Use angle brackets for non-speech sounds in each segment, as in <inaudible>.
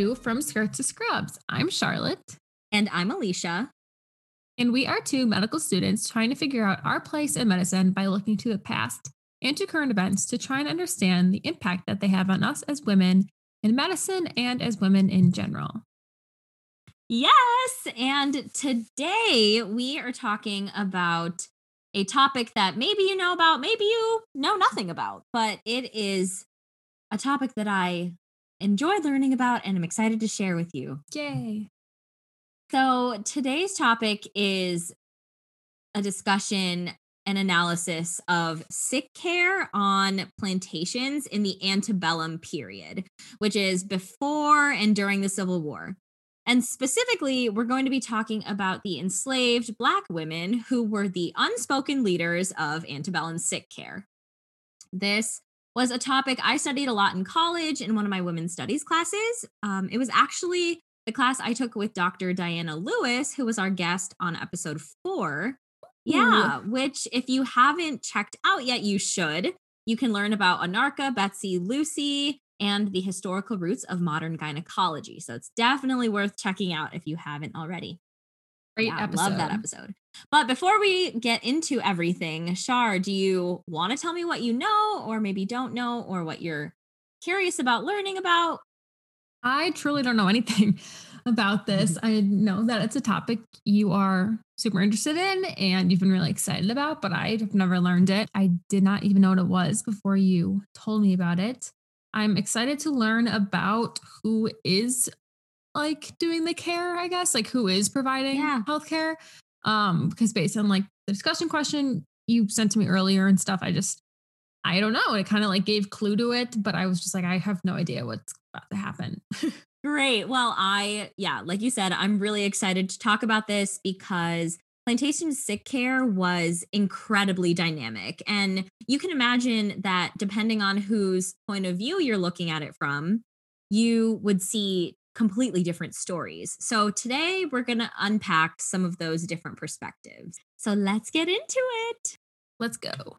to From Skirts to Scrubs. I'm Charlotte. And I'm Alicia. And we are two medical students trying to figure out our place in medicine by looking to the past and to current events to try and understand the impact that they have on us as women in medicine and as women in general. Yes. And today we are talking about a topic that maybe you know about, maybe you know nothing about, but it is a topic that I enjoyed learning about and I'm excited to share with you. Yay. So today's topic is a discussion and analysis of sick care on plantations in the antebellum period, which is before and during the Civil War. And specifically, we're going to be talking about the enslaved Black women who were the unspoken leaders of antebellum sick care. This was a topic I studied a lot in college in one of my women's studies classes. Um, it was actually the class I took with Dr. Diana Lewis, who was our guest on episode four. Yeah, Ooh. which if you haven't checked out yet, you should. You can learn about Anarcha, Betsy, Lucy, and the historical roots of modern gynecology. So it's definitely worth checking out if you haven't already. Great yeah, episode. Love that episode. But before we get into everything, Shar, do you want to tell me what you know, or maybe don't know, or what you're curious about learning about? I truly don't know anything <laughs> about this. <laughs> I know that it's a topic you are super interested in and you've been really excited about, but I've never learned it. I did not even know what it was before you told me about it. I'm excited to learn about who is like doing the care, I guess, like who is providing yeah. healthcare. Um, because based on like the discussion question you sent to me earlier and stuff, I just I don't know. It kind of like gave clue to it, but I was just like, I have no idea what's about to happen. <laughs> Great. Well, I, yeah, like you said, I'm really excited to talk about this because plantation sick care was incredibly dynamic. And you can imagine that depending on whose point of view you're looking at it from, you would see completely different stories. So today we're going to unpack some of those different perspectives. So let's get into it. Let's go.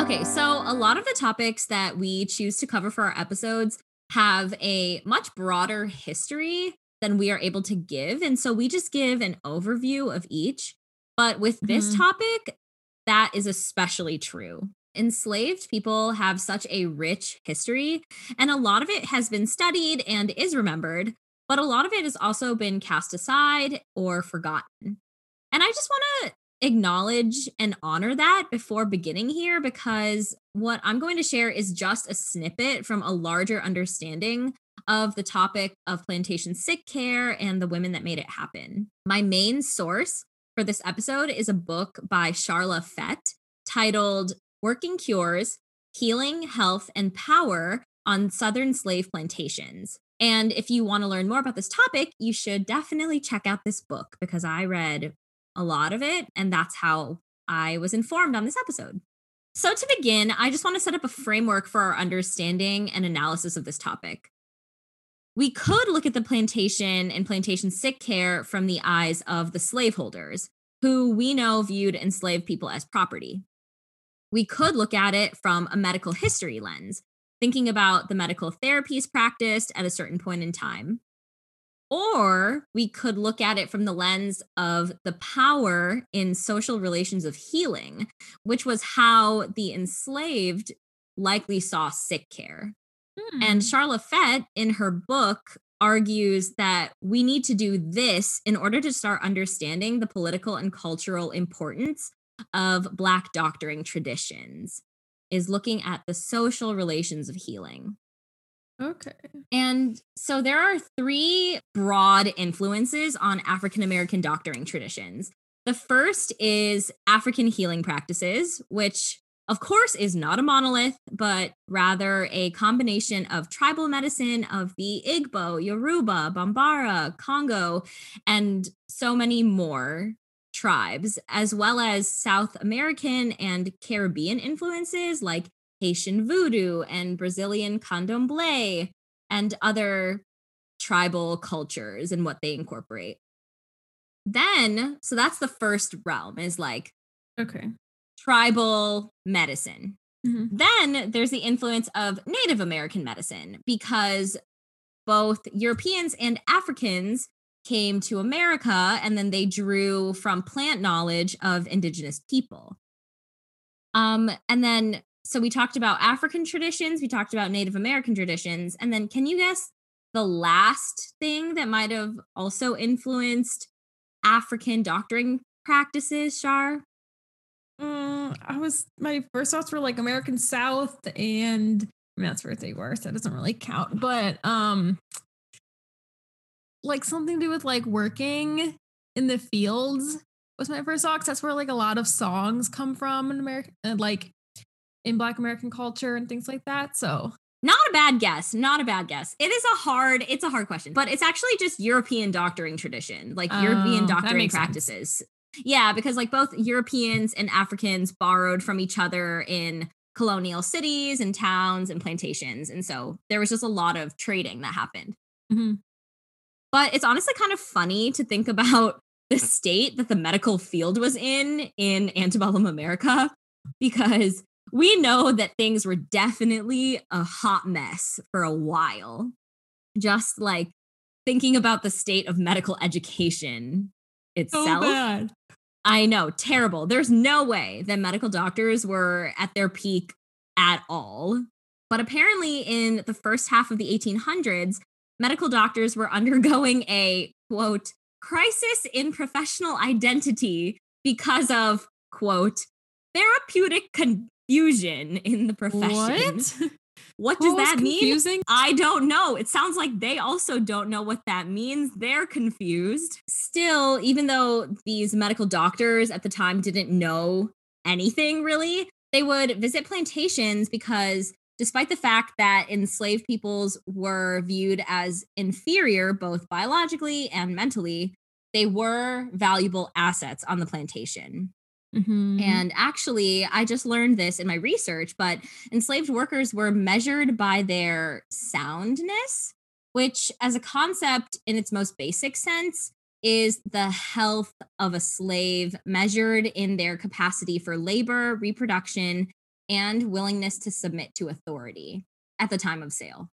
Okay, so a lot of the topics that we choose to cover for our episodes have a much broader history than we are able to give. And so we just give an overview of each. But with this mm-hmm. topic, that is especially true. Enslaved people have such a rich history, and a lot of it has been studied and is remembered, but a lot of it has also been cast aside or forgotten. And I just want to acknowledge and honor that before beginning here because what I'm going to share is just a snippet from a larger understanding of the topic of plantation sick care and the women that made it happen. My main source for this episode is a book by Sharla Fett titled Working Cures Healing, Health, and Power on Southern Slave Plantations. And if you want to learn more about this topic, you should definitely check out this book because I read a lot of it. And that's how I was informed on this episode. So, to begin, I just want to set up a framework for our understanding and analysis of this topic. We could look at the plantation and plantation sick care from the eyes of the slaveholders, who we know viewed enslaved people as property. We could look at it from a medical history lens, thinking about the medical therapies practiced at a certain point in time. Or we could look at it from the lens of the power in social relations of healing, which was how the enslaved likely saw sick care. Hmm. And Sharla Fett, in her book, argues that we need to do this in order to start understanding the political and cultural importance of Black doctoring traditions, is looking at the social relations of healing. Okay. And so there are three broad influences on African American doctoring traditions. The first is African healing practices, which of course is not a monolith, but rather a combination of tribal medicine of the Igbo, Yoruba, Bambara, Congo, and so many more tribes, as well as South American and Caribbean influences like Haitian voodoo and Brazilian candomblé and other tribal cultures and what they incorporate. Then, so that's the first realm is like okay. tribal medicine. Mhm. Then there's the influence of Native American medicine because both Europeans and Africans came to America and then they drew from plant knowledge of indigenous people. Um, and then so we talked about African traditions, we talked about Native American traditions, and then can you guess the last thing that might have also influenced African doctoring practices, Shar? Mm, I was my first thoughts were like American South, and I mean that's where they were, so that doesn't really count. But um, like something to do with like working in the fields was my first thought. 'cause that's where like a lot of songs come from in American, uh, like in Black American culture and things like that. So Not a bad guess. Not a bad guess. It is a hard, it's a hard question, but it's actually just European doctoring tradition, like Oh, European doctoring makes sense. practices. Yeah, because like both Europeans and Africans borrowed from each other in colonial cities and towns and plantations. And so there was just a lot of trading that happened. mhm. But it's honestly kind of funny to think <laughs> about the state that the medical field was in in antebellum America because we know that things were definitely a hot mess for a while. Just like thinking about the state of medical education so itself. bad. I know, terrible. There's no way that medical doctors were at their peak at all. But apparently, in the first half of the 1800s, medical doctors were <laughs> undergoing a quote, crisis in professional identity because of quote, therapeutic confusion in the profession. What? <laughs> What does What that mean? I don't know. It sounds like they also don't know what that means. They're confused. Still, even though these medical doctors at the time didn't know anything really, they would visit plantations because despite the fact that enslaved peoples were viewed as inferior both biologically and mentally, they were valuable assets on the plantation. Mhm. And actually, I just learned this in my research, but enslaved workers were measured by their soundness, which, as a concept in its most basic sense, is the health of a slave measured in their capacity for labor, reproduction, and willingness to submit to authority at the time of sale.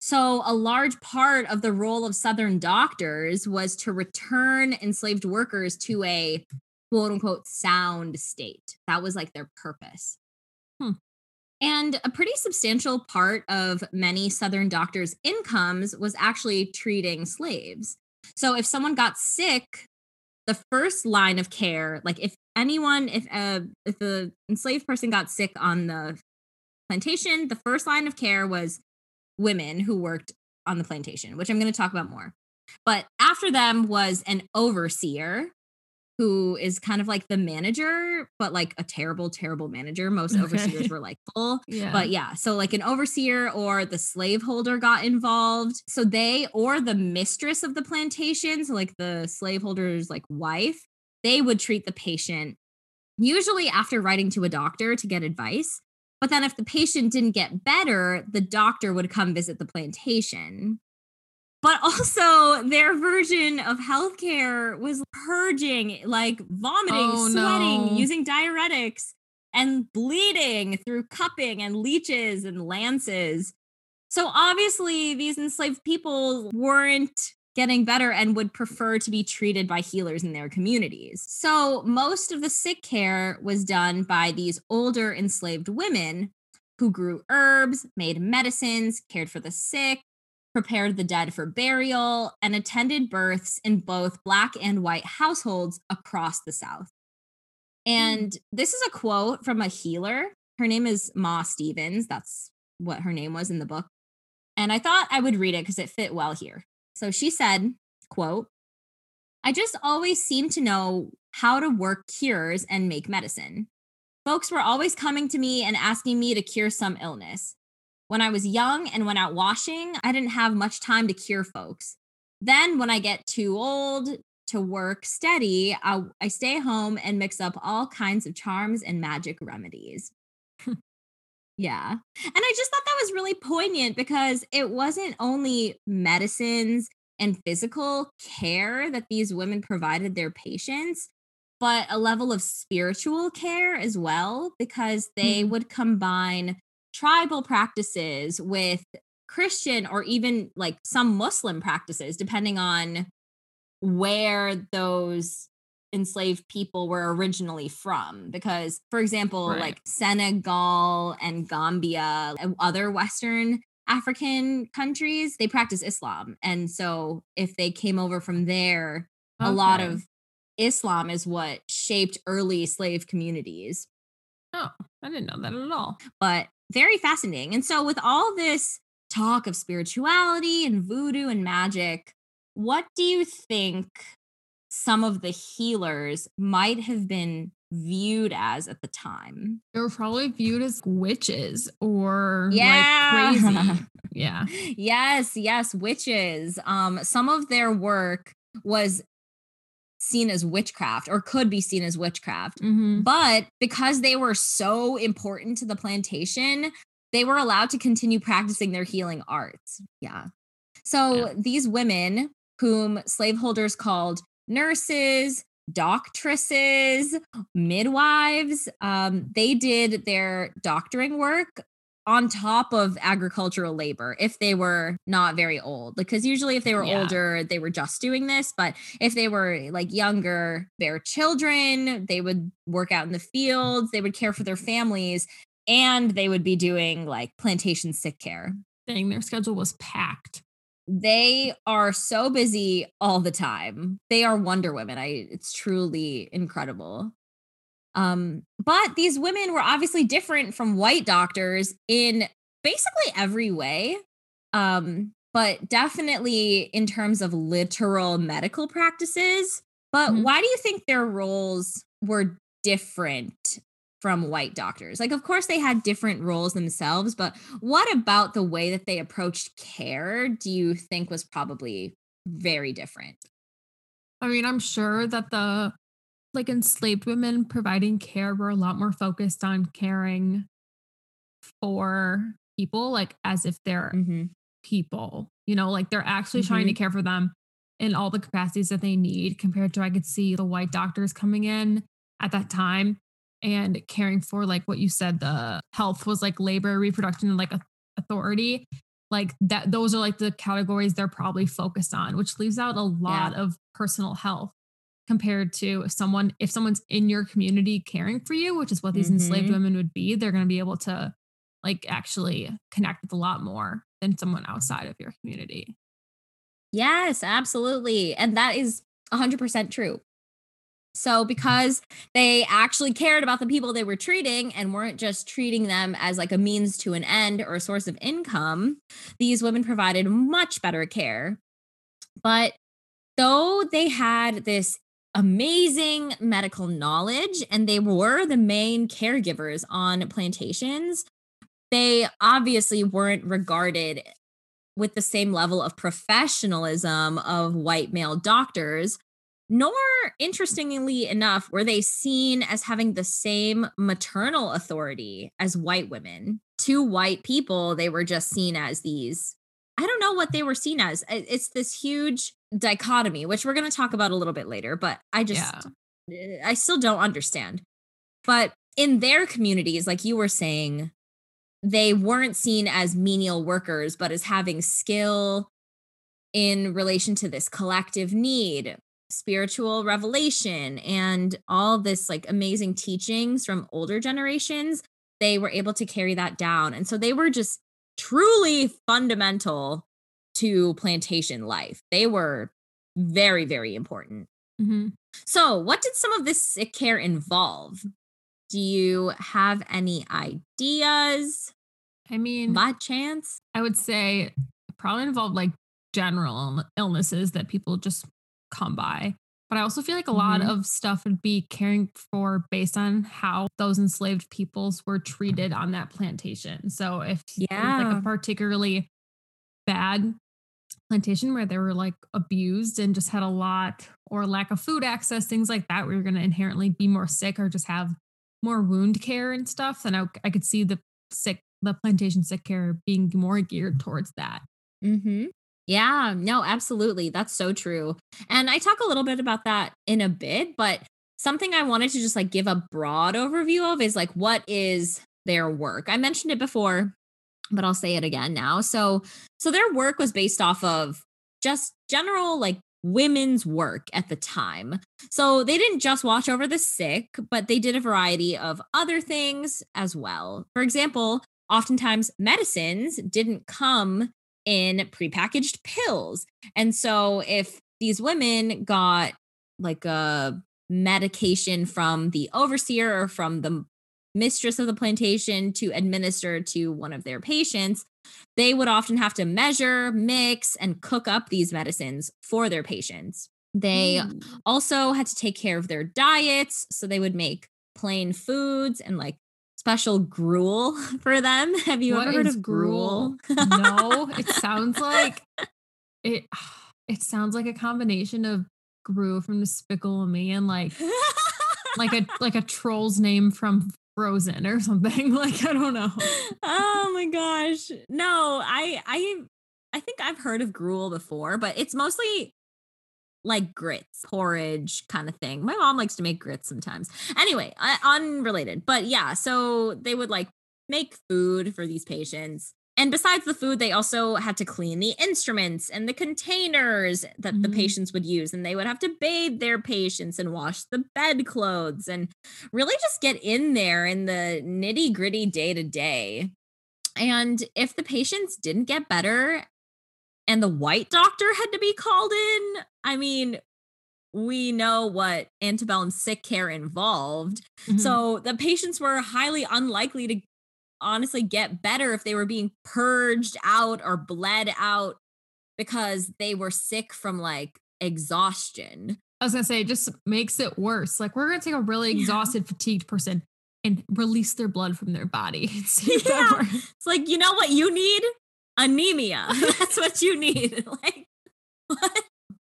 So, a large part of the role of Southern doctors was to return enslaved workers to a quote unquote sound state. That was like their purpose. Hmm. And a pretty substantial part of many Southern doctors' incomes was actually treating slaves. So if someone got sick, the first line of care, like if anyone, if a if the enslaved person got sick on the plantation, the first line of care was women who worked on the plantation, which I'm going to talk about more. But after them was an overseer, who is kind of like the manager, but like a terrible, terrible manager. Most overseers were like full. yeah. But yeah, so like an overseer or the slaveholder got involved. So they or the mistress of the plantation, so like the slaveholder's like wife, they would treat the patient usually after writing to a doctor to get advice. But then if the patient didn't get better, the doctor would come visit the plantation. But also, their version of healthcare was purging, like vomiting, Oh, sweating, no. using diuretics, and bleeding through cupping and leeches and lances. So obviously, these enslaved people weren't getting better and would prefer to be treated by healers in their communities. So most of the sick care was done by these older enslaved women who grew herbs, made medicines, cared for the sick, prepared the dead for burial, and attended births in both Black and white households across the South. Mm. And this is a quote from a healer. Her name is Ma Stevens. That's what her name was in the book. And I thought I would read it because it fit well here. So she said, quote, I just always seemed to know how to work cures and make medicine. Folks were always coming to me and asking me to cure some illness. When I was young and went out washing, I didn't have much time to cure folks. Then, when I get too old to work steady, I, I stay home and mix up all kinds of charms and magic remedies. <laughs> yeah. And I just thought that was really poignant because it wasn't only medicines and physical care that these women provided their patients, but a level of spiritual care as well, because they Mhm. would combine tribal practices with Christian or even like some Muslim practices, depending on where those enslaved people were originally from. Because, for example, Right. like Senegal and Gambia and other Western African countries, they practice Islam. And so if they came over from there, a lot of Islam is what shaped early slave communities Oh, I didn't know that at all. but very fascinating. And so, with all this talk of spirituality and voodoo and magic, what do you think some of the healers might have been viewed as at the time? They were probably viewed as witches or Yeah. like crazy. Yeah. <laughs> yes, yes, witches. Um, some of their work was seen as witchcraft or could be seen as witchcraft. hmm But because they were so important to the plantation, they were allowed to continue practicing their healing arts. Yeah. So Yeah. these women, whom slaveholders called nurses, doctresses, midwives, um, they did their doctoring work on top of agricultural labor if they were not very old because usually if they were Yeah. older they were just doing this but if they were like younger their children they would work out in the fields they would care for their families and they would be doing like plantation sick care Dang, their schedule was packed. they are so busy all the time they are wonder women i it's truly incredible um but these women were obviously different from white doctors in basically every way. Um but definitely in terms of literal medical practices. But Mhm. why do you think their roles were different from white doctors? Like of course they had different roles themselves but what about the way that they approached care do you think was probably very different? I mean, I'm sure that the like enslaved women providing care were a lot more focused on caring for people, like as if they're mm-hmm. people, you know, like they're actually trying to care for them in all the capacities that they need compared to I could see the white doctors coming in at that time and caring for like what you said the health was like labor reproduction and like authority like that those are like the categories they're probably focused on which leaves out a lot of personal health compared to if someone if someone's in your community caring for you which is what these enslaved Mhm. women would be they're going to be able to like actually connect with a lot more than someone outside of your community Yes, absolutely. And that is 100% true. So, because they actually cared about the people they were treating and weren't just treating them as like a means to an end or a source of income, these women provided much better care. But though they had this amazing medical knowledge and they were the main caregivers on plantations, they obviously weren't regarded with the same level of professionalism of white male doctors, nor interestingly enough, were they seen as having the same maternal authority as white women. To white people, they were just seen as these. I don't know what they were seen as. It's this huge dichotomy, which we're going to talk about a little bit later, but I just, yeah eh, I still don't understand. But in their communities, like you were saying, they weren't seen as menial workers, but as having skill in relation to this collective need, spiritual revelation, and all this like amazing teachings from older generations. They were able to carry that down. And so they were just truly fundamental to plantation life. They were very, very important. Mhm. So, what did some of this sick care involve? Do you have any ideas i mean by chance? I would say probably involved like general illnesses that people just come by. But I also feel like a lot Mhm. of stuff would be caring for based on how those enslaved peoples were treated on that plantation. So if was like a particularly bad plantation where they were like abused and just had a lot or lack of food access, things like that, where you're going to inherently be more sick or just have more wound care and stuff, then I, I could see the sick, the plantation sick care being more geared towards that. Mm-hmm. Yeah, no, absolutely. That's so true. And I talk a little bit about that in a bit, but something I wanted to just like give a broad overview of is like what is their work. I mentioned it before, but I'll say it again now. So so their work was based off of just general like women's work at the time. So they didn't just watch over the sick, but they did a variety of other things as well. For example, oftentimes medicines didn't come in prepackaged pills. And so if these women got like a medication from the overseer or from the mistress of the plantation to administer to one of their patients, they would often have to measure, mix, and cook up these medicines for their patients. They mm. also had to take care of their diets. So they would make plain foods and like special gruel <laughs> for them. Have you what ever heard of gruel? gruel? no, it sounds like it <sighs> it sounds like a combination of Gru from the Despicable Me and like like a like a troll's name from Frozen or something. <laughs> Like I don't know. Oh my gosh. No, I I I think I've heard of gruel before, but it's mostly like grits, porridge kind of thing. My mom likes to make grits sometimes. Anyway, uh, unrelated. But yeah, so they would like make food for these patients. And besides the food, they also had to clean the instruments and the containers that mm-hmm. the patients would use. And they would have to bathe their patients and wash the bedclothes and really just get in there in the nitty gritty day to day. And if the patients didn't get better and the white doctor had to be called in, I mean, we know what antebellum sick care involved. Mm-hmm. So the patients were highly unlikely to honestly get better if they were being purged out or bled out because they were sick from like exhaustion. I was gonna say, it just makes it worse. Like, we're gonna take a really exhausted, yeah. fatigued person and release their blood from their body. <laughs> yeah. It's like, you know what you need? Anemia. <laughs> <laughs> That's what you need. like, what?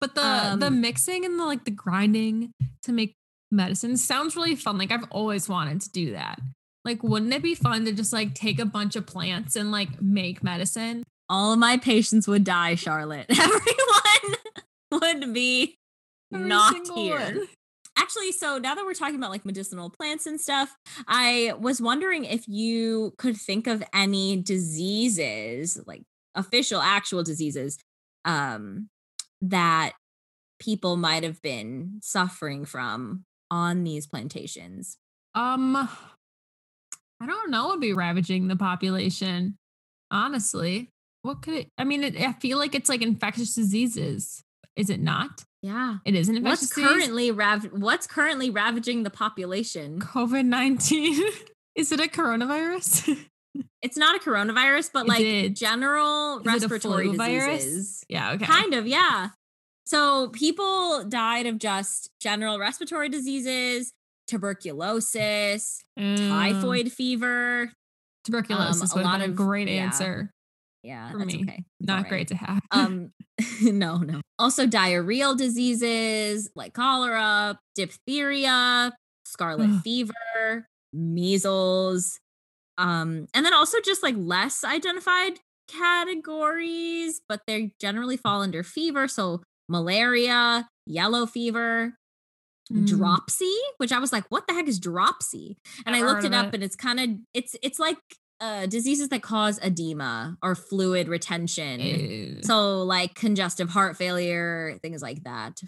But the um, the mixing and the like the grinding to make medicine sounds really fun. Like I've always wanted to do that. Like, wouldn't it be fun to just like take a bunch of plants and like make medicine? All of my patients would die, Charlotte. <laughs> Everyone would be Every not here. One. Actually, so now that we're talking about like medicinal plants and stuff, I was wondering if you could think of any diseases, like official actual diseases, um, that people might have been suffering from on these plantations. Um I don't know would be ravaging the population. Honestly, what could it? I mean, it, I feel like it's like infectious diseases. Is it not? Yeah, it is an infectious What's currently rav- What's currently ravaging the population? COVID nineteen. <laughs> is it a coronavirus? <laughs> it's not a coronavirus, but is like it, general respiratory diseases. Virus? Yeah, okay. Kind of, yeah. So people died of just general respiratory diseases, tuberculosis, mm. typhoid fever. Tuberculosis um, a lot of great yeah. answer. Yeah, for me. okay. Not right. great to have. um, <laughs> <laughs> no, no. Also, diarrheal diseases like cholera, diphtheria, scarlet fever, measles, um, and then also just like less identified categories, but they generally fall under fever. So malaria, yellow fever, mm. dropsy, which I was like, what the heck is dropsy? And I've I looked it up it. and it's kind of it's it's like uh diseases that cause edema or fluid retention. Ew. So like congestive heart failure, things like that.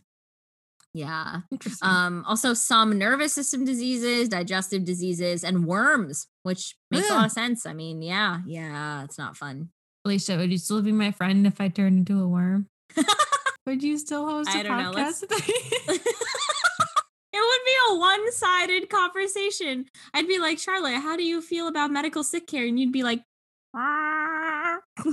Yeah. Um, also some nervous system diseases, digestive diseases, and worms, which makes a lot of sense. I mean, yeah, yeah, it's not fun. Alicia, would you still be my friend if I turned into a worm? <laughs> would you still host a I don't podcast know. <laughs> it would be a one-sided conversation. I'd be like, Charlotte, how do you feel about medical sick care? And you'd be like, ah. <laughs>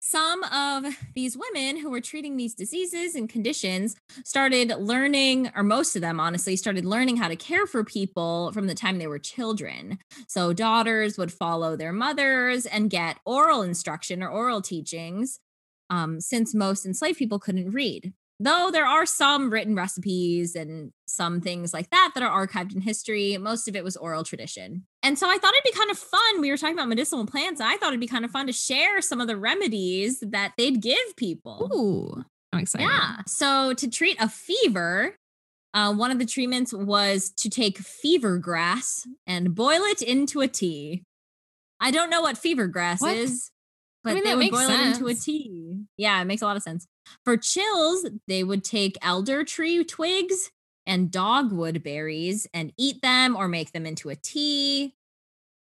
Some of these women who were treating these diseases and conditions started learning, or most of them honestly, started learning how to care for people from the time they were children. So daughters would follow their mothers and get oral instruction or oral teachings um, since most enslaved people couldn't read though there are some written recipes and some things like that that are archived in history most of it was oral tradition and so i thought it'd be kind of fun we were talking about medicinal plants i thought it'd be kind of fun to share some of the remedies that they'd give people ooh i'm excited yeah so to treat a fever Uh, one of the treatments was to take fever grass and boil it into a tea. I don't know what fever grass What? is, but mean, they would boil it into a tea. Yeah, it makes a lot of sense. For chills, they would take elder tree twigs and dogwood berries and eat them or make them into a tea.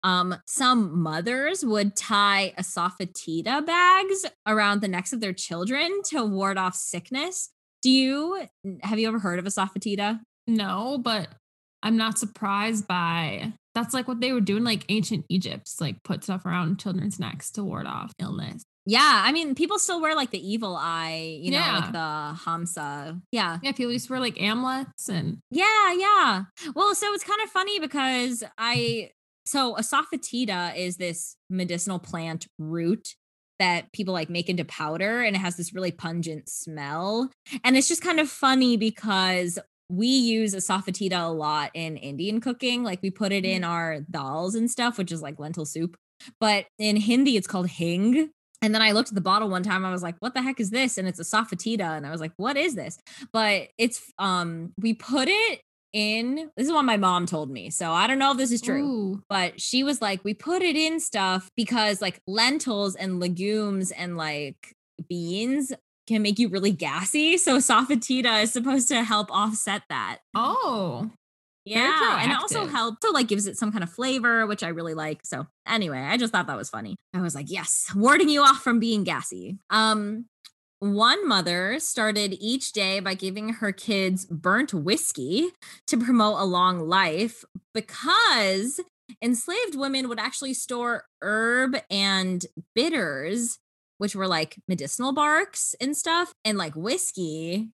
Um, some mothers would tie asafoetida bags around the necks of their children to ward off sickness. Do you have you ever heard of asafoetida? No, but I'm not surprised by that's like what they were doing like ancient Egypt, like put stuff around children's necks to ward off illness. Yeah, I mean, people still wear like the evil eye, you know, Yeah. like the Hamsa. Yeah. Yeah, people used to wear like amulets and Yeah, yeah. Well, so it's kind of funny because I so asafoetida is this medicinal plant root that people like make into powder and it has this really pungent smell. And it's just kind of funny because we use asafoetida a lot in Indian cooking. Like we put it mm-hmm. in our dals and stuff, which is like lentil soup. But in Hindi, it's called hing. And then I looked at the bottle one time. I was like, "What the heck is this?" And it's a asafoetida, and I was like, "What is this?" But it's um, we put it in. This is what my mom told me, so I don't know if this is true Ooh, but she was like, we put it in stuff because like lentils and legumes and like beans can make you really gassy. So asafoetida is supposed to help offset that. Oh, Yeah. And it also helps. So like gives it some kind of flavor, which I really like. So anyway, I just thought that was funny. I was like, yes, warding you off from being gassy. Um, one mother started each day by giving her kids burnt whiskey to promote a long life because enslaved women would actually store herb and bitters, which were like medicinal barks and stuff, and like whiskey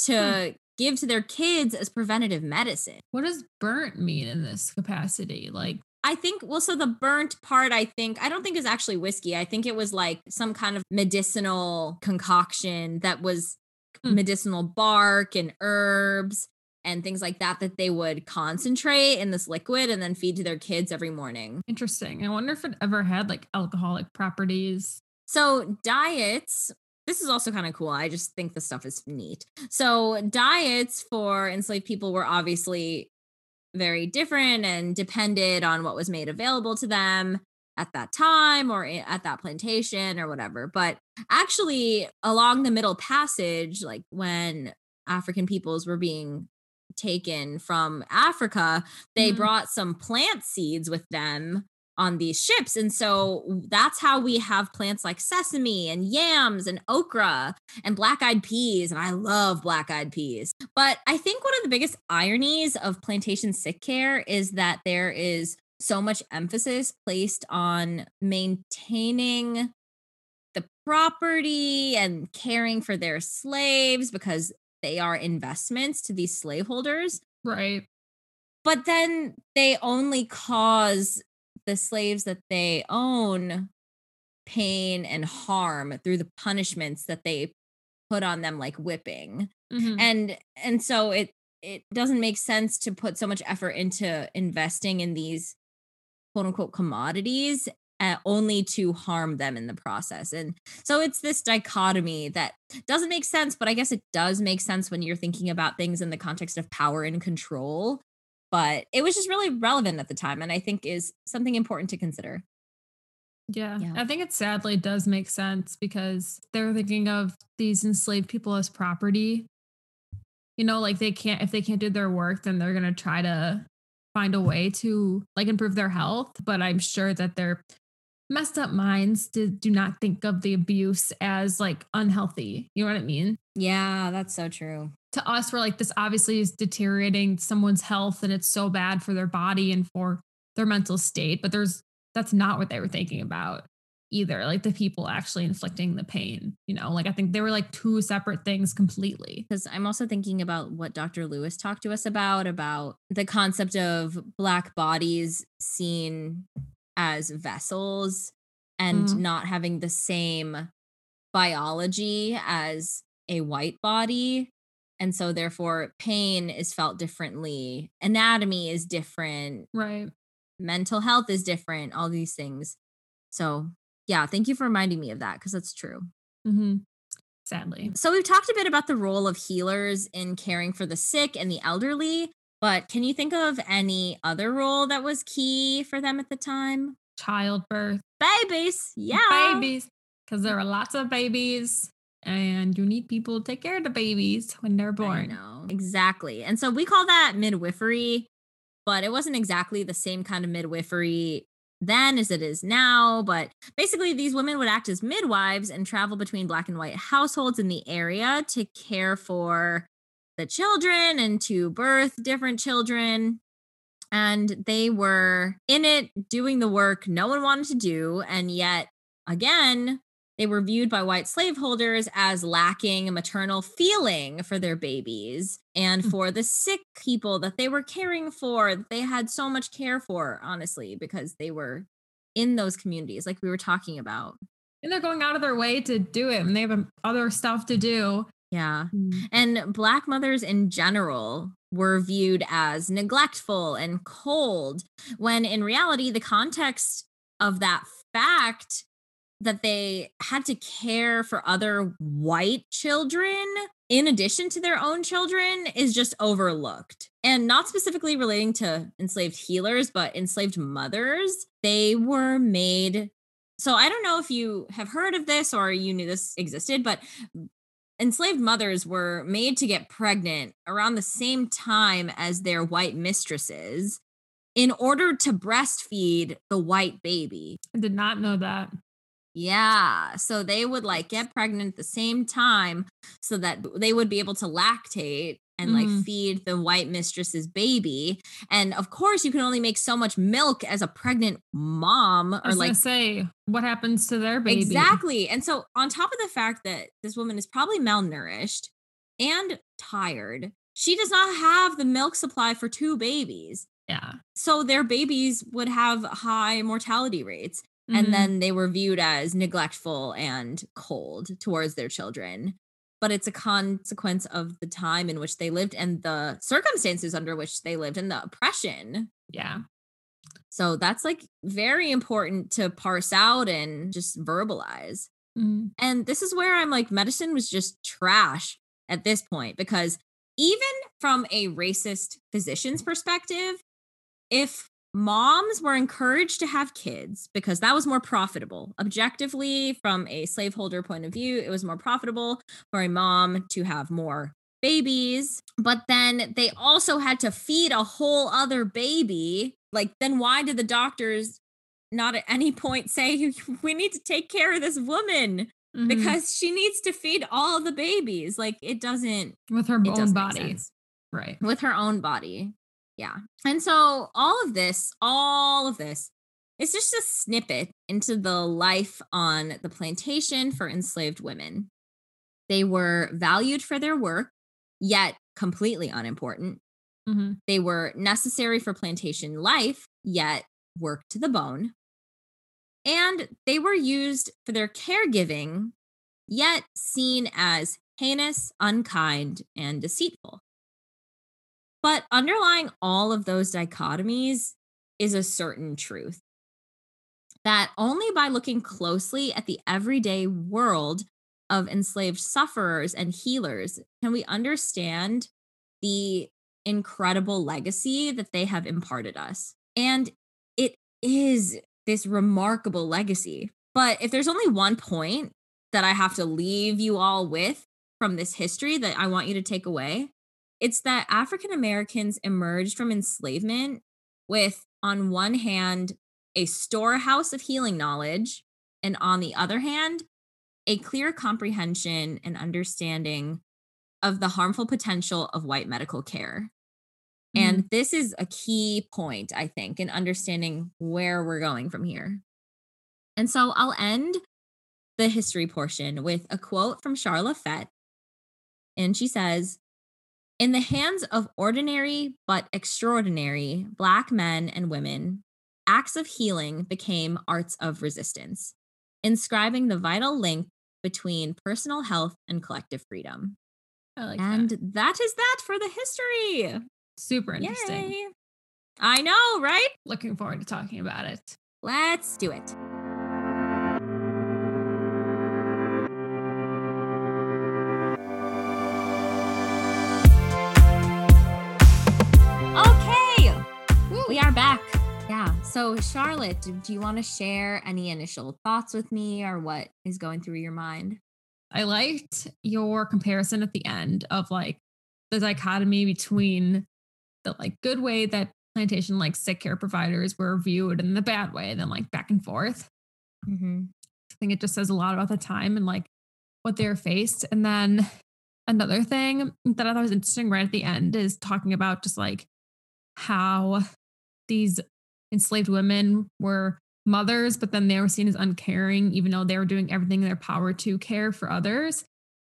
to give to their kids as preventative medicine. what does burnt mean in this capacity? Like, I think, well, so the burnt part, I think, I don't think is actually whiskey. I think it was like some kind of medicinal concoction that was Hmm. medicinal bark and herbs and things like that that they would concentrate in this liquid and then feed to their kids every morning. interesting. I wonder if it ever had like alcoholic properties. So diets, this is also kind of cool. I just think the stuff is neat. So diets for enslaved people were obviously very different and depended on what was made available to them at that time or at that plantation or whatever. But actually along the middle passage like when African peoples were being taken from Africa, they Mhm. brought some plant seeds with them on these ships. And so that's how we have plants like sesame and yams and okra and black eyed peas. And I love black eyed peas. But I think one of the biggest ironies of plantation sick care is that there is so much emphasis placed on maintaining the property and caring for their slaves because they are investments to these slaveholders Right. but then they only cause the slaves that they own pain and harm through the punishments that they put on them like whipping. Mhm. and and so it it doesn't make sense to put so much effort into investing in these quote unquote commodities uh, only to harm them in the process. And so it's this dichotomy that doesn't make sense but i guess it does make sense when you're thinking about things in the context of power and control but it was just really relevant at the time and i think is something important to consider Yeah. Yeah. I think it sadly does make sense because they're thinking of these enslaved people as property. You know, like they can't, if they can't do their work, then they're going to try to find a way to like improve their health. But I'm sure that their messed up minds do, do not think of the abuse as like unhealthy. You know what I mean? yeah that's so true to us, we're like, this obviously is deteriorating someone's health and it's so bad for their body and for their mental state. But there's, that's not what they were thinking about either. Like the people actually inflicting the pain, you know, like I think they were like two separate things completely. because I'm also thinking about what Dr. Lewis talked to us about about the concept of black bodies seen as vessels and Mhm. not having the same biology as a white body. And so therefore pain is felt differently. Anatomy is different. Right. mental health is different. All these things. So yeah thank you for reminding me of that because that's true. Hmm sadly. So we've talked a bit about the role of healers in caring for the sick and the elderly, but can you think of any other role that was key for them at the time? Childbirth. Babies. Yeah. Babies. Because mm. there are lots of babies and you need people to take care of the babies when they're I born. know. Exactly. And so we call that midwifery, but it wasn't exactly the same kind of midwifery then as it is now. But basically, these women would act as midwives and travel between black and white households in the area to care for the children and to birth different children. And they were in it doing the work no one wanted to do. And yet, again, they were viewed by white slaveholders as lacking maternal feeling for their babies and for mm-hmm. the sick people that they were caring for. They had so much care for, honestly, because they were in those communities, like we were talking about. And they're going out of their way to do it and they have other stuff to do. Yeah. Mm. And Black mothers in general were viewed as neglectful and cold, when in reality, the context of that fact that they had to care for other white children in addition to their own children is just overlooked. And not specifically relating to enslaved healers, but enslaved mothers. They were made. So I don't know if you have heard of this or you knew this existed, but enslaved mothers were made to get pregnant around the same time as their white mistresses in order to breastfeed the white baby. I did not know that. Yeah. So they would like get pregnant at the same time so that they would be able to lactate and like Mhm. feed the white mistress's baby. And of course, you can only make so much milk as a pregnant mom or like say, what happens to their baby? Exactly. And so, on top of the fact that this woman is probably malnourished and tired, she does not have the milk supply for two babies. Yeah. So, their babies would have high mortality rates. Mhm. And then they were viewed as neglectful and cold towards their children. But it's a consequence of the time in which they lived and the circumstances under which they lived and the oppression. yeah. So that's like very important to parse out and just verbalize. Mhm. And this is where I'm like, medicine was just trash at this point because even from a racist physician's perspective, if moms were encouraged to have kids because that was more profitable, objectively, from a slaveholder point of view, it was more profitable for a mom to have more babies. But then they also had to feed a whole other baby. Like, then why did the doctors not at any point say, <laughs> we need to take care of this woman? Mhm. because she needs to feed all the babies. Like it doesn't with her own body. Right. with her own body. Yeah. And so all of this, all of this is just a snippet into the life on the plantation for enslaved women. They were valued for their work, yet completely unimportant. hmm They were necessary for plantation life, yet worked to the bone. And they were used for their caregiving, yet seen as heinous, unkind, and deceitful. But underlying all of those dichotomies is a certain truth that only by looking closely at the everyday world of enslaved sufferers and healers can we understand the incredible legacy that they have imparted us. And it is this remarkable legacy. But if there's only one point that I have to leave you all with from this history that I want you to take away, it's that African Americans emerged from enslavement with, on one hand, a storehouse of healing knowledge, and on the other hand, a clear comprehension and understanding of the harmful potential of white medical care. And mm-hmm. this is a key point, I think, in understanding where we're going from here. And so I'll end the history portion with a quote from Charlotte Fett. And she says, In the hands of ordinary but extraordinary Black men and women, acts of healing became arts of resistance, inscribing the vital link between personal health and collective freedom. I like and that. that is that for the history. Super interesting. Yay. I know, right? Looking forward to talking about it. Let's do it. So, Charlotte, do, do you want to share any initial thoughts with me or what is going through your mind? I liked your comparison at the end of like the dichotomy between the like good way that plantation like sick care providers were viewed and the bad way, and then like back and forth. Mm-hmm. I think it just says a lot about the time and like what they're faced. And then another thing that I thought was interesting right at the end is talking about just like how these enslaved women were mothers, but then they were seen as uncaring, even though they were doing everything in their power to care for others.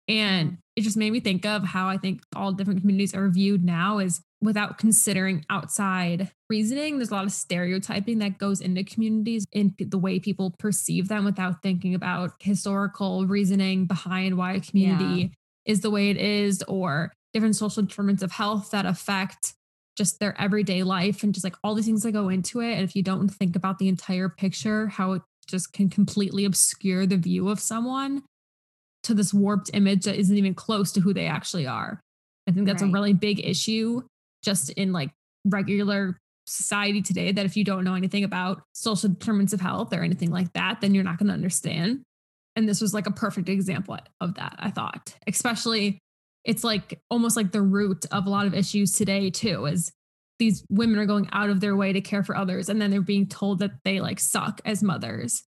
And it just made me think of how I think all different communities are viewed now as without considering outside reasoning. There's a lot of stereotyping that goes into communities in the way people perceive them without thinking about historical reasoning behind why a community yeah. is the way it is or different social determinants of health that affect just their everyday life and just like all these things that go into it. And if you don't think about the entire picture, how it just can completely obscure the view of someone to this warped image that isn't even close to who they actually are. I think that's right. a really big issue just in like regular society today that if you don't know anything about social determinants of health or anything like that, then you're not going to understand. And this was like a perfect example of that, I thought, especially it's like almost like the root of a lot of issues today too is these women are going out of their way to care for others and then they're being told that they like suck as mothers.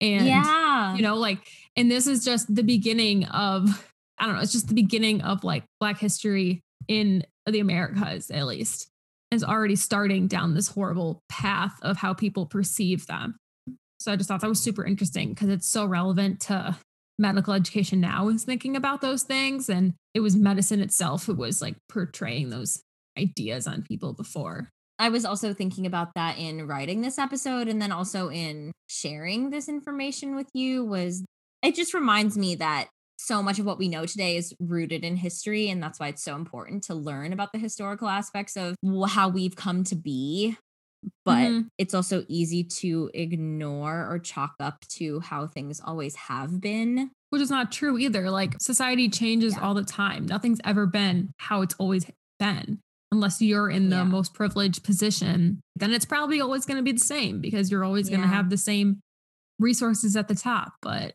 And yeah. you know like and this is just the beginning of i don't know it's just the beginning of like black history in the americas at least is already starting down this horrible path of how people perceive them. So i just thought that was super interesting because it's so relevant to medical education now is thinking about those things. And it was medicine itself who was like portraying those ideas on people before. I was also thinking about that in writing this episode and then also in sharing this information with you was it just reminds me that so much of what we know today is rooted in history and that's why it's so important to learn about the historical aspects of how we've come to be but mm-hmm. it's also easy to ignore or chalk up to how things always have been. Which is not true either. Like society changes yeah. all the time. Nothing's ever been how it's always been. Unless you're in the yeah. most privileged position, then it's probably always going to be the same because you're always yeah. going to have the same resources at the top. But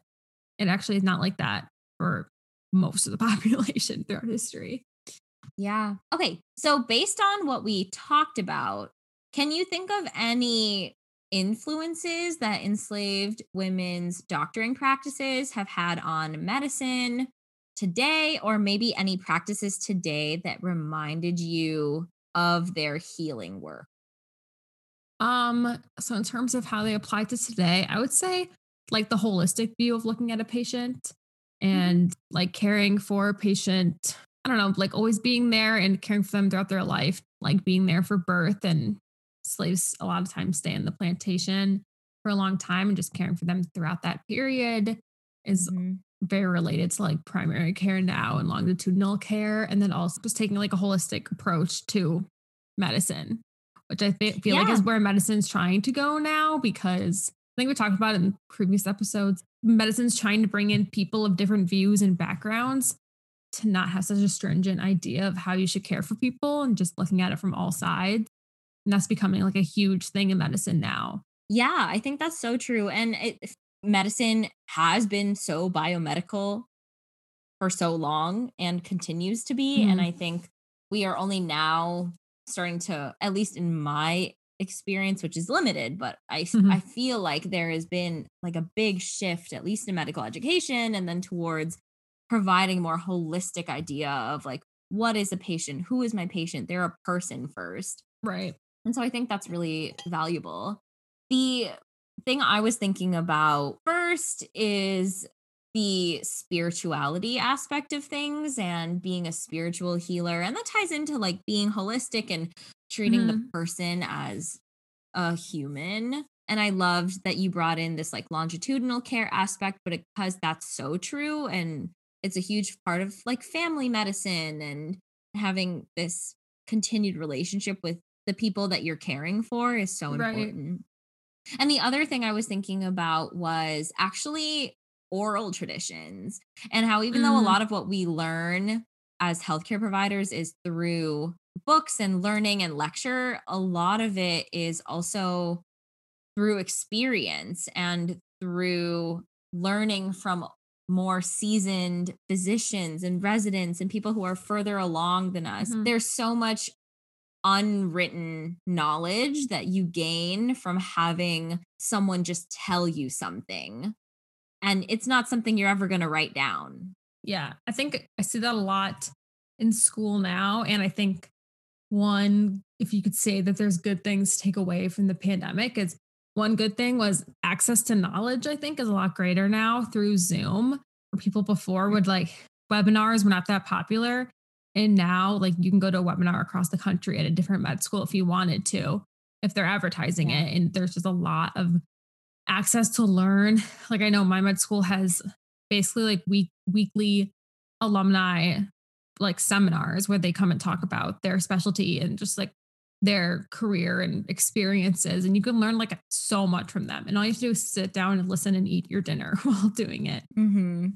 it actually is not like that for most of the <laughs> population throughout history. Yeah. Okay. So, based on what we talked about, can you think of any influences that enslaved women's doctoring practices have had on medicine today, or maybe any practices today that reminded you of their healing work? Um, so in terms of how they apply to today, I would say like the holistic view of looking at a patient mm-hmm. and mm-hmm. like caring for a patient. I don't know, like always being there and caring for them throughout their life, like being there for birth and slaves a lot of times stay in the plantation for a long time and just caring for them throughout that period is mm-hmm. very related to like primary care now and longitudinal care and then also just taking like a holistic approach to medicine which i th- feel yeah. like is where medicine's trying to go now because i think we talked about it in previous episodes medicine's trying to bring in people of different views and backgrounds to not have such a stringent idea of how you should care for people and just looking at it from all sides and that's becoming like a huge thing in medicine now. Yeah, I think that's so true. And it, medicine has been so biomedical for so long and continues to be. Mm-hmm. And I think we are only now starting to, at least in my experience, which is limited, but I, mm-hmm. I feel like there has been like a big shift, at least in medical education, and then towards providing more holistic idea of like, what is a patient? Who is my patient? They're a person first. Right. And so I think that's really valuable. The thing I was thinking about first is the spirituality aspect of things and being a spiritual healer. And that ties into like being holistic and treating mm-hmm. the person as a human. And I loved that you brought in this like longitudinal care aspect, but because that's so true and it's a huge part of like family medicine and having this continued relationship with the people that you're caring for is so right. important. And the other thing I was thinking about was actually oral traditions and how even mm. though a mm. lot of what we learn as healthcare providers is through books and learning and lecture, a lot of it is also through experience and through learning from more seasoned physicians and residents and people who are further along than us. Mhm. There's so much unwritten knowledge that you gain from having someone just tell you something. And it's not something you're ever going to write down. Yeah, I think I see that a lot in school now. And I think one, if you could say that there's good things to take away from the pandemic, is one good thing was access to knowledge, I think, is a lot greater now through Zoom. Where people before mm. would like webinars were not that popular. And now, like, you can go to a webinar across the country at a different med school if you wanted to, if they're advertising it. And there's just a lot of access to learn. <laughs> Like, I know my med school has basically like week weekly alumni like seminars where they come and talk about their specialty and just like their career and experiences and you can learn like so much from them and all you have to do is sit down and listen and eat your dinner <laughs> while doing it Mm-hmm.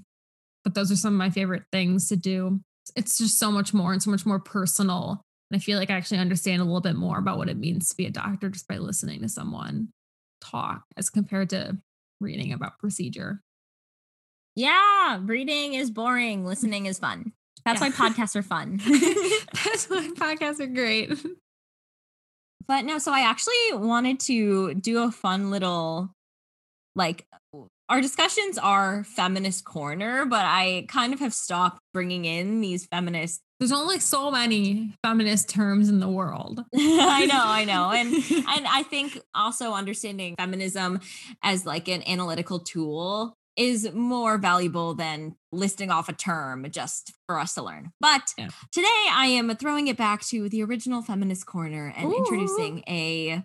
but those are some of my favorite things to do it's just so much more and so much more personal and i feel like i actually understand a little bit more about what it means to be a doctor just by listening to someone talk as compared to reading about procedure Yeah, reading is boring, listening is fun. That's Yeah. why <laughs> podcasts are fun. <laughs> that's why <laughs> podcasts are great but no, so I actually wanted to do a fun little like our discussions are feminist corner, but I kind of have stopped bringing in these feminist There's only so many feminist terms in the world. <laughs> I know, I know. And <laughs> and I think also understanding feminism as like an analytical tool is more valuable than listing off a term just for us to learn. But Yeah. today I am throwing it back to the original feminist corner and Ooh. introducing a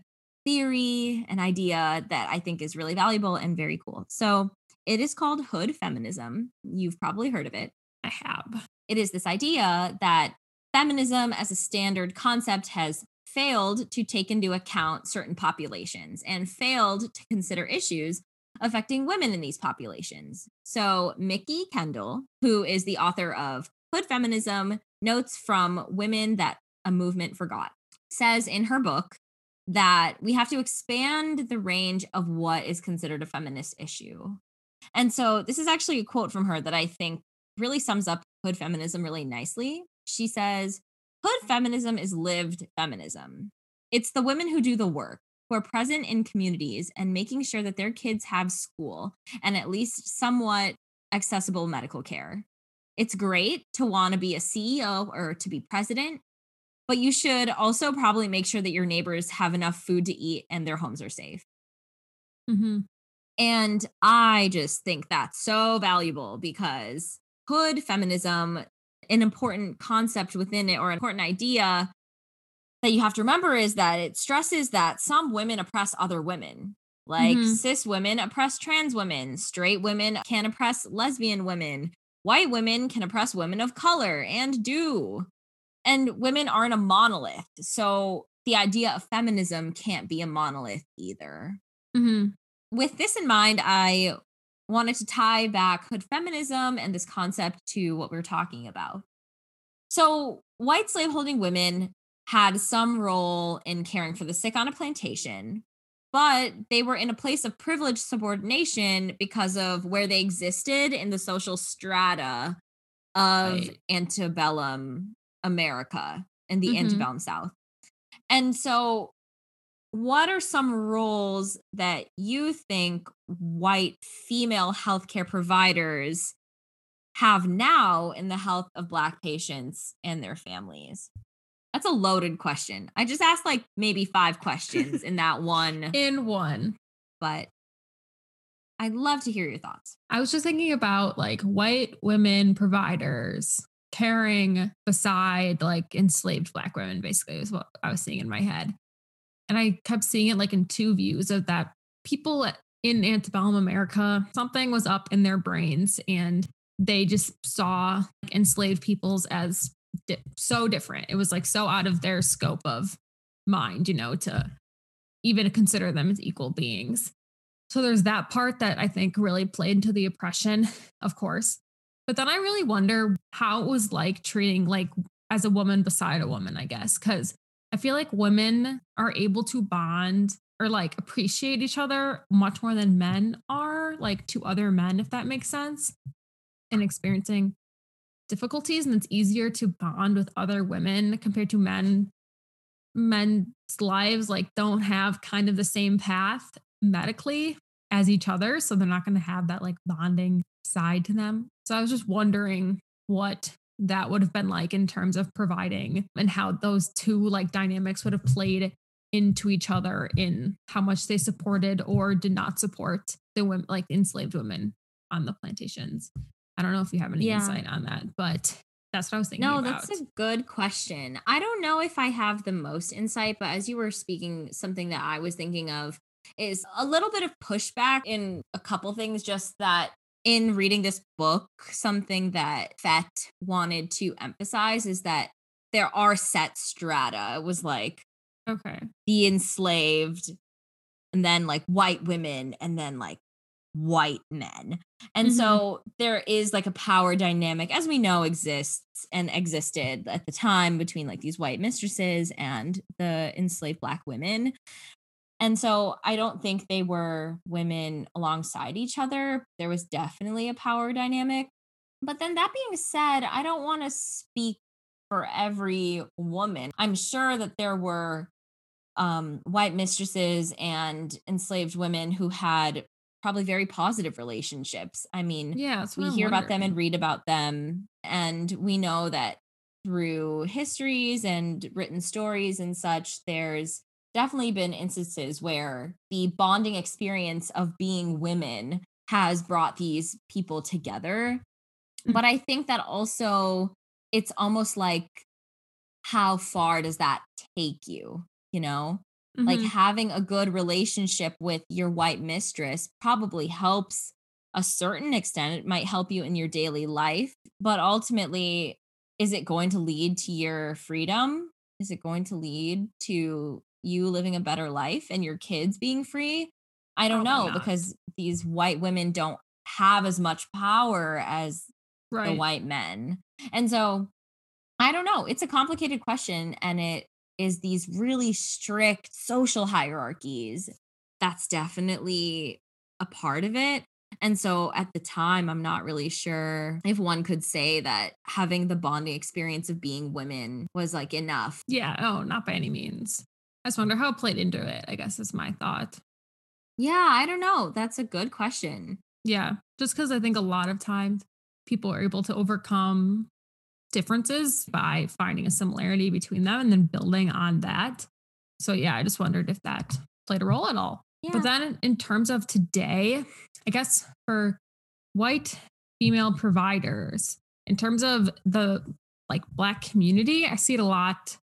theory, an idea that I think is really valuable and very cool. So it is called hood feminism. You've probably heard of it I have. it is this idea that feminism as a standard concept has failed to take into account certain populations and failed to consider issues affecting women in these populations. So, Mikki Kendall, who is the author of Hood Feminism Notes from Women That a Movement Forgot, says in her book that we have to expand the range of what is considered a feminist issue. And so, this is actually a quote from her that I think really sums up hood feminism really nicely. She says, Hood feminism is lived feminism. It's the women who do the work, who are present in communities and making sure that their kids have school and at least somewhat accessible medical care. It's great to want to be a CEO or to be president, but you should also probably make sure that your neighbors have enough food to eat and their homes are safe. Mm-hmm. And I just think that's so valuable because hood feminism, an important concept within it or an important idea that you have to remember is that it stresses that some women oppress other women. Like Mhm. cis women oppress trans women, straight women can oppress lesbian women, white women can oppress women of color and do. And women aren't a monolith. So the idea of feminism can't be a monolith either Mm-hmm. with this in mind, I wanted to tie back hood feminism and this concept to what we are talking about. So, white slaveholding women had some role in caring for the sick on a plantation, but they were in a place of privileged subordination because of where they existed in the social strata of Right. antebellum America and the Mhm. antebellum South. And so, what are some roles that you think white female healthcare providers have now in the health of Black patients and their families? That's a loaded question. I just asked like maybe five questions in that one, <laughs> In one. but I'd love to hear your thoughts. I was just thinking about like white women providers caring beside like enslaved black women, basically, is what I was seeing in my head. And I kept seeing it like in two views of that people in antebellum America, something was up in their brains and they just saw enslaved peoples as di- so different. It was like so out of their scope of mind, you know, to even consider them as equal beings. So there's that part that I think really played into the oppression, of course. But then I really wonder how it was like treating like as a woman beside a woman, I guess, because I feel like women are able to bond or like appreciate each other much more than men are, like to other men, if that makes sense, and experiencing difficulties. And it's easier to bond with other women compared to men. Men's lives like don't have kind of the same path medically as each other. So they're not going to have that like bonding side to them. So I was just wondering what that would have been like in terms of providing and how those two like dynamics would have played into each other in how much they supported or did not support the women like enslaved women on the plantations. I don't know if you have any yeah. insight on that, but that's what I was thinking. No, about. that's a good question. I don't know if I have the most insight, but as you were speaking, something that I was thinking of is a little bit of pushback in a couple things, just that in reading this book, something that Fett wanted to emphasize is that there are set strata. It was like, okay, the enslaved, and then like white women, and then like white men. And mm-hmm. so there is like a power dynamic, as we know, exists and existed at the time between like these white mistresses and the enslaved black women. And so I don't think they were women alongside each other. There was definitely a power dynamic. But then that being said, I don't want to speak for every woman. I'm sure that there were um, white mistresses and enslaved women who had probably very positive relationships. I mean, yeah, we I'm hear wondering. about them and read about them. And we know that through histories and written stories and such, there's definitely been instances where the bonding experience of being women has brought these people together. Mm. But I think that also it's almost like how far does that take you? You know, mm-hmm. like having a good relationship with your white mistress probably helps a certain extent. It might help you in your daily life, but ultimately, is it going to lead to your freedom? Is it going to lead to you living a better life and your kids being free? I don't Probably know not. because these white women don't have as much power as right. the white men. And so I don't know. It's a complicated question and it is these really strict social hierarchies. That's definitely a part of it. And so at the time, I'm not really sure if one could say that having the bonding experience of being women was like enough. Yeah. Oh, not by any means. I just wonder how it played into it, I guess is my thought. Yeah, I don't know. That's a good question. Yeah. Just because I think a lot of times people are able to overcome differences by finding a similarity between them and then building on that. So, yeah, I just wondered if that played a role at all. Yeah. But then, in terms of today, I guess for white female providers, in terms of the like black community, I see it a lot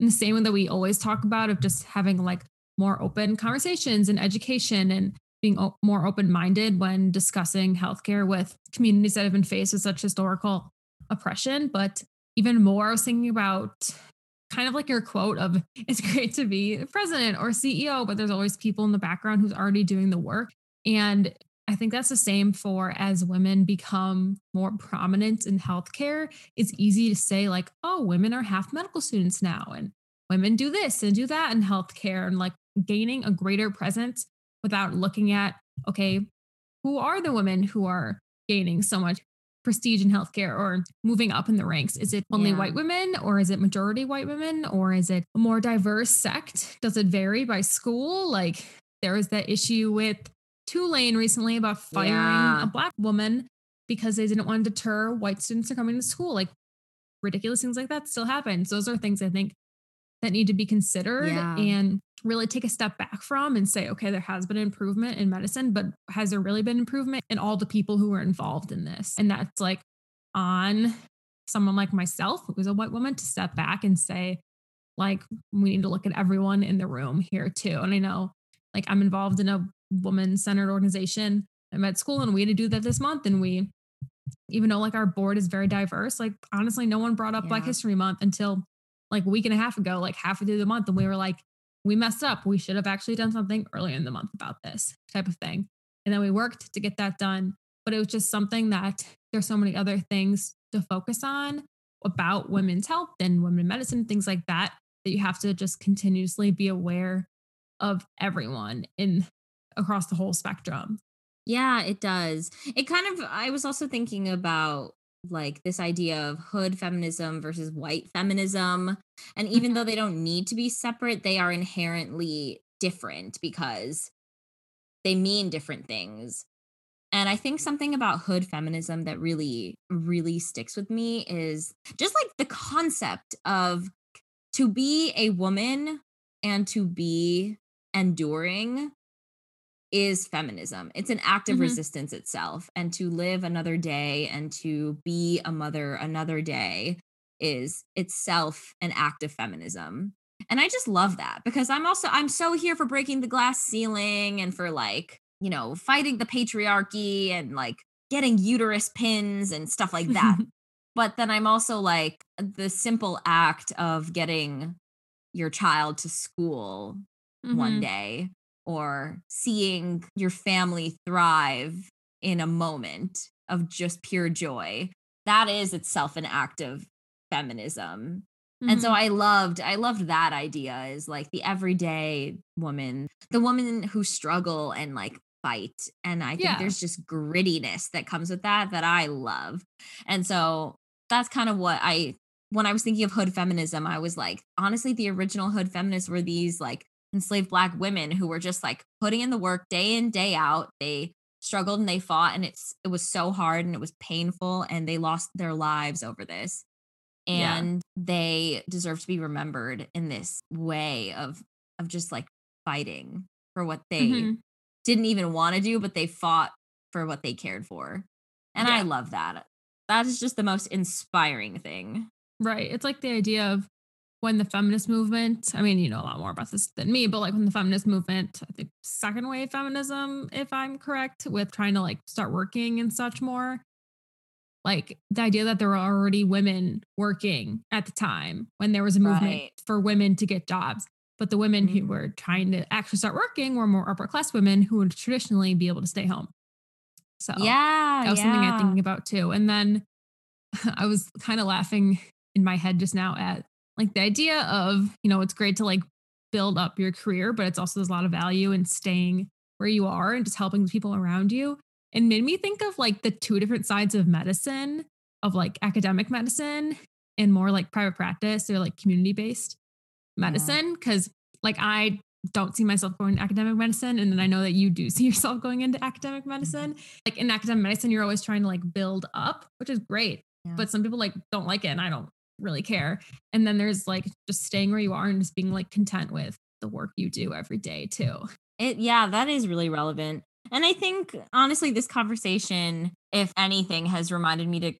in the same way that we always talk about of just having like more open conversations and education and being o- more open-minded when discussing healthcare with communities that have been faced with such historical oppression. But even more i was thinking about kind of like your quote of it's great to be president or ceo but there's always people in the background who's already doing the work. And I think that's the same for as women become more prominent in healthcare. It's easy to say, like, oh, women are half medical students now, and women do this and do that in healthcare, and like gaining a greater presence without looking at, okay, who are the women who are gaining so much prestige in healthcare or moving up in the ranks? Is it only yeah. white women or is it majority white women or is it a more diverse sect? Does it vary by school? Like there is that issue with Tulane recently about firing yeah. a black woman because they didn't want to deter white students from coming to school. Like ridiculous things like that still happen. So those are things I think that need to be considered yeah. and really take a step back from and say, okay, there has been improvement in medicine, but has there really been improvement in all the people who were involved in this? And that's like on someone like myself, who is a white woman, to step back and say, like, we need to look at everyone in the room here too. And I know like I'm involved in a woman centered organization. I'm at school and we had to do that this month. And we, even though like our board is very diverse, like honestly, no one brought up yeah. Black History Month until like a week and a half ago, like halfway through the month. And we were like, we messed up. We should have actually done something earlier in the month about this type of thing. And then we worked to get that done. But it was just something that there's so many other things to focus on about women's health and women medicine, things like that, that you have to just continuously be aware of everyone in across the whole spectrum. Yeah, it does. It kind of, I was also thinking about like this idea of hood feminism versus white feminism. And even though Mhm. they don't need to be separate, they are inherently different because they mean different things. And I think something about hood feminism that really, really sticks with me is just like the concept of to be a woman and to be enduring is feminism. It's an act of Mhm. resistance itself. And to live another day and to be a mother another day is itself an act of feminism. And I just love that because I'm also I'm so here for breaking the glass ceiling and for like, you know, fighting the patriarchy and like getting uterus pins and stuff like that. <laughs> but then I'm also like the simple act of getting your child to school one Mhm. day or seeing your family thrive in a moment of just pure joy that is itself an act of feminism and so Mhm. i loved i loved that idea is like the everyday woman the woman who struggle and like fight and i think Yeah. there's just grittiness that comes with that that i love and so that's kind of what i when i was thinking of hood feminism i was like honestly the original hood feminists were these like enslaved black women who were just like putting in the work day in day out they struggled and they fought and it's it was so hard and it was painful and they lost their lives over this Yeah. and they deserve to be remembered in this way of of just like fighting for what they Mhm. didn't even want to do but they fought for what they cared for and i love that that is just the most inspiring thing Right. It's like the idea of when the feminist movement, I mean, you know a lot more about this than me, but like when the feminist movement, I think second wave feminism, if I'm correct, with trying to like start working and such more, like the idea that there were already women working at the time when there was a movement Right. for women to get jobs. But the women who Mhm. were trying to actually start working were more upper class women who would traditionally be able to stay home. So yeah that was something I'm thinking about too. And then <laughs> I was kind of laughing in my head just now at like the idea of, you know, it's great to like build up your career, but it's also there's a lot of value in staying where you are and just helping the people around you. And made me think of like the two different sides of medicine, of like academic medicine and more like private practice or like community based medicine. Cause like I don't see myself going to academic medicine. And then I know that you do <laughs> see yourself going into academic mm-hmm. medicine. Like in academic medicine, you're always trying to like build up, which is great. Yeah. But some people like don't like it and I don't really care. And then there's like just staying where you are and just being like content with the work you do every day too. It yeah, that is really relevant. And I think honestly this conversation if anything has reminded me to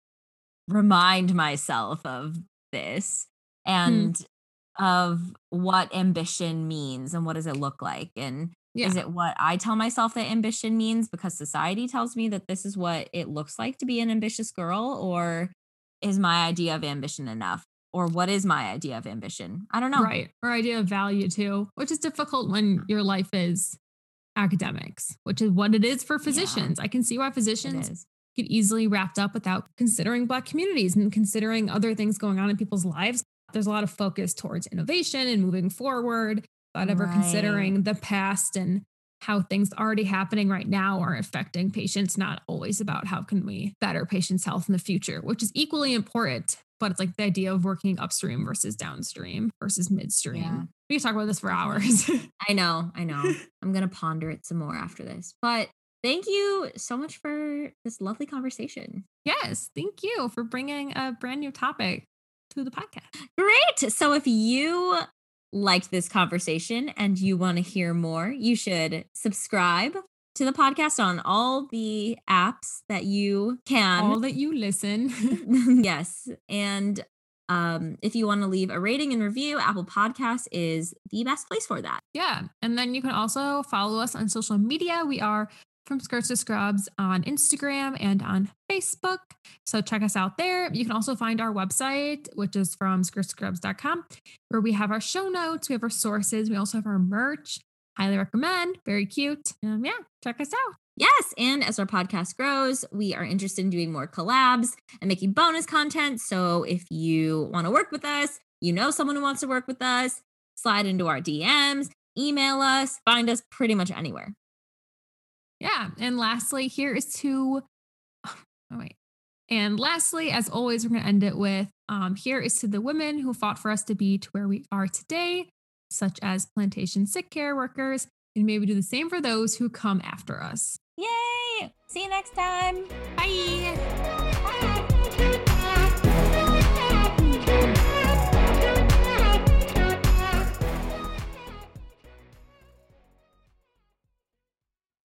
remind myself of this hmm. and of what ambition means and what does it look like and Yeah. is it what I tell myself that ambition means because society tells me that this is what it looks like to be an ambitious girl or is my idea of ambition enough or what is my idea of ambition? I don't know. Right. Or idea of value too, which is difficult when your life is academics, which is what it is for physicians. I can see why physicians get easily wrapped up without considering Black communities and considering other things going on in people's lives. There's a lot of focus towards innovation and moving forward, without ever Right. considering the past and how things already happening right now are affecting patients, not always about how can we better patients' health in the future, which is equally important. But it's like the idea of working upstream versus downstream versus midstream. Yeah. We could talk about this for hours. <laughs> I know, I know. <laughs> I'm going to ponder it some more after this. But thank you so much for this lovely conversation. yes. Thank you for bringing a brand new topic to the podcast. Great. So if you liked this conversation and you want to hear more, you should subscribe to the podcast on all the apps that you can. All that you listen. <laughs> <laughs> yes. And um, if you want to leave a rating and review, Apple Podcasts is the best place for that. Yeah. And then you can also follow us on social media. We are from Skirts to Scrubs on Instagram and on Facebook. So check us out there. You can also find our website, which is from skirtscrubs.com, where we have our show notes, we have our sources, we also have our merch. Highly recommend. Very cute. Um, yeah, check us out. Yes. And as our podcast grows, we are interested in doing more collabs and making bonus content. So if you want to work with us, you know someone who wants to work with us, slide into our DMs, email us, find us pretty much anywhere. Yeah. And lastly, here is to, oh, wait. And lastly, as always, we're going to end it with um, here is to the women who fought for us to be to where we are today, such as plantation sick care workers, and maybe do the same for those who come after us. Yay! See you next time. Bye. Bye.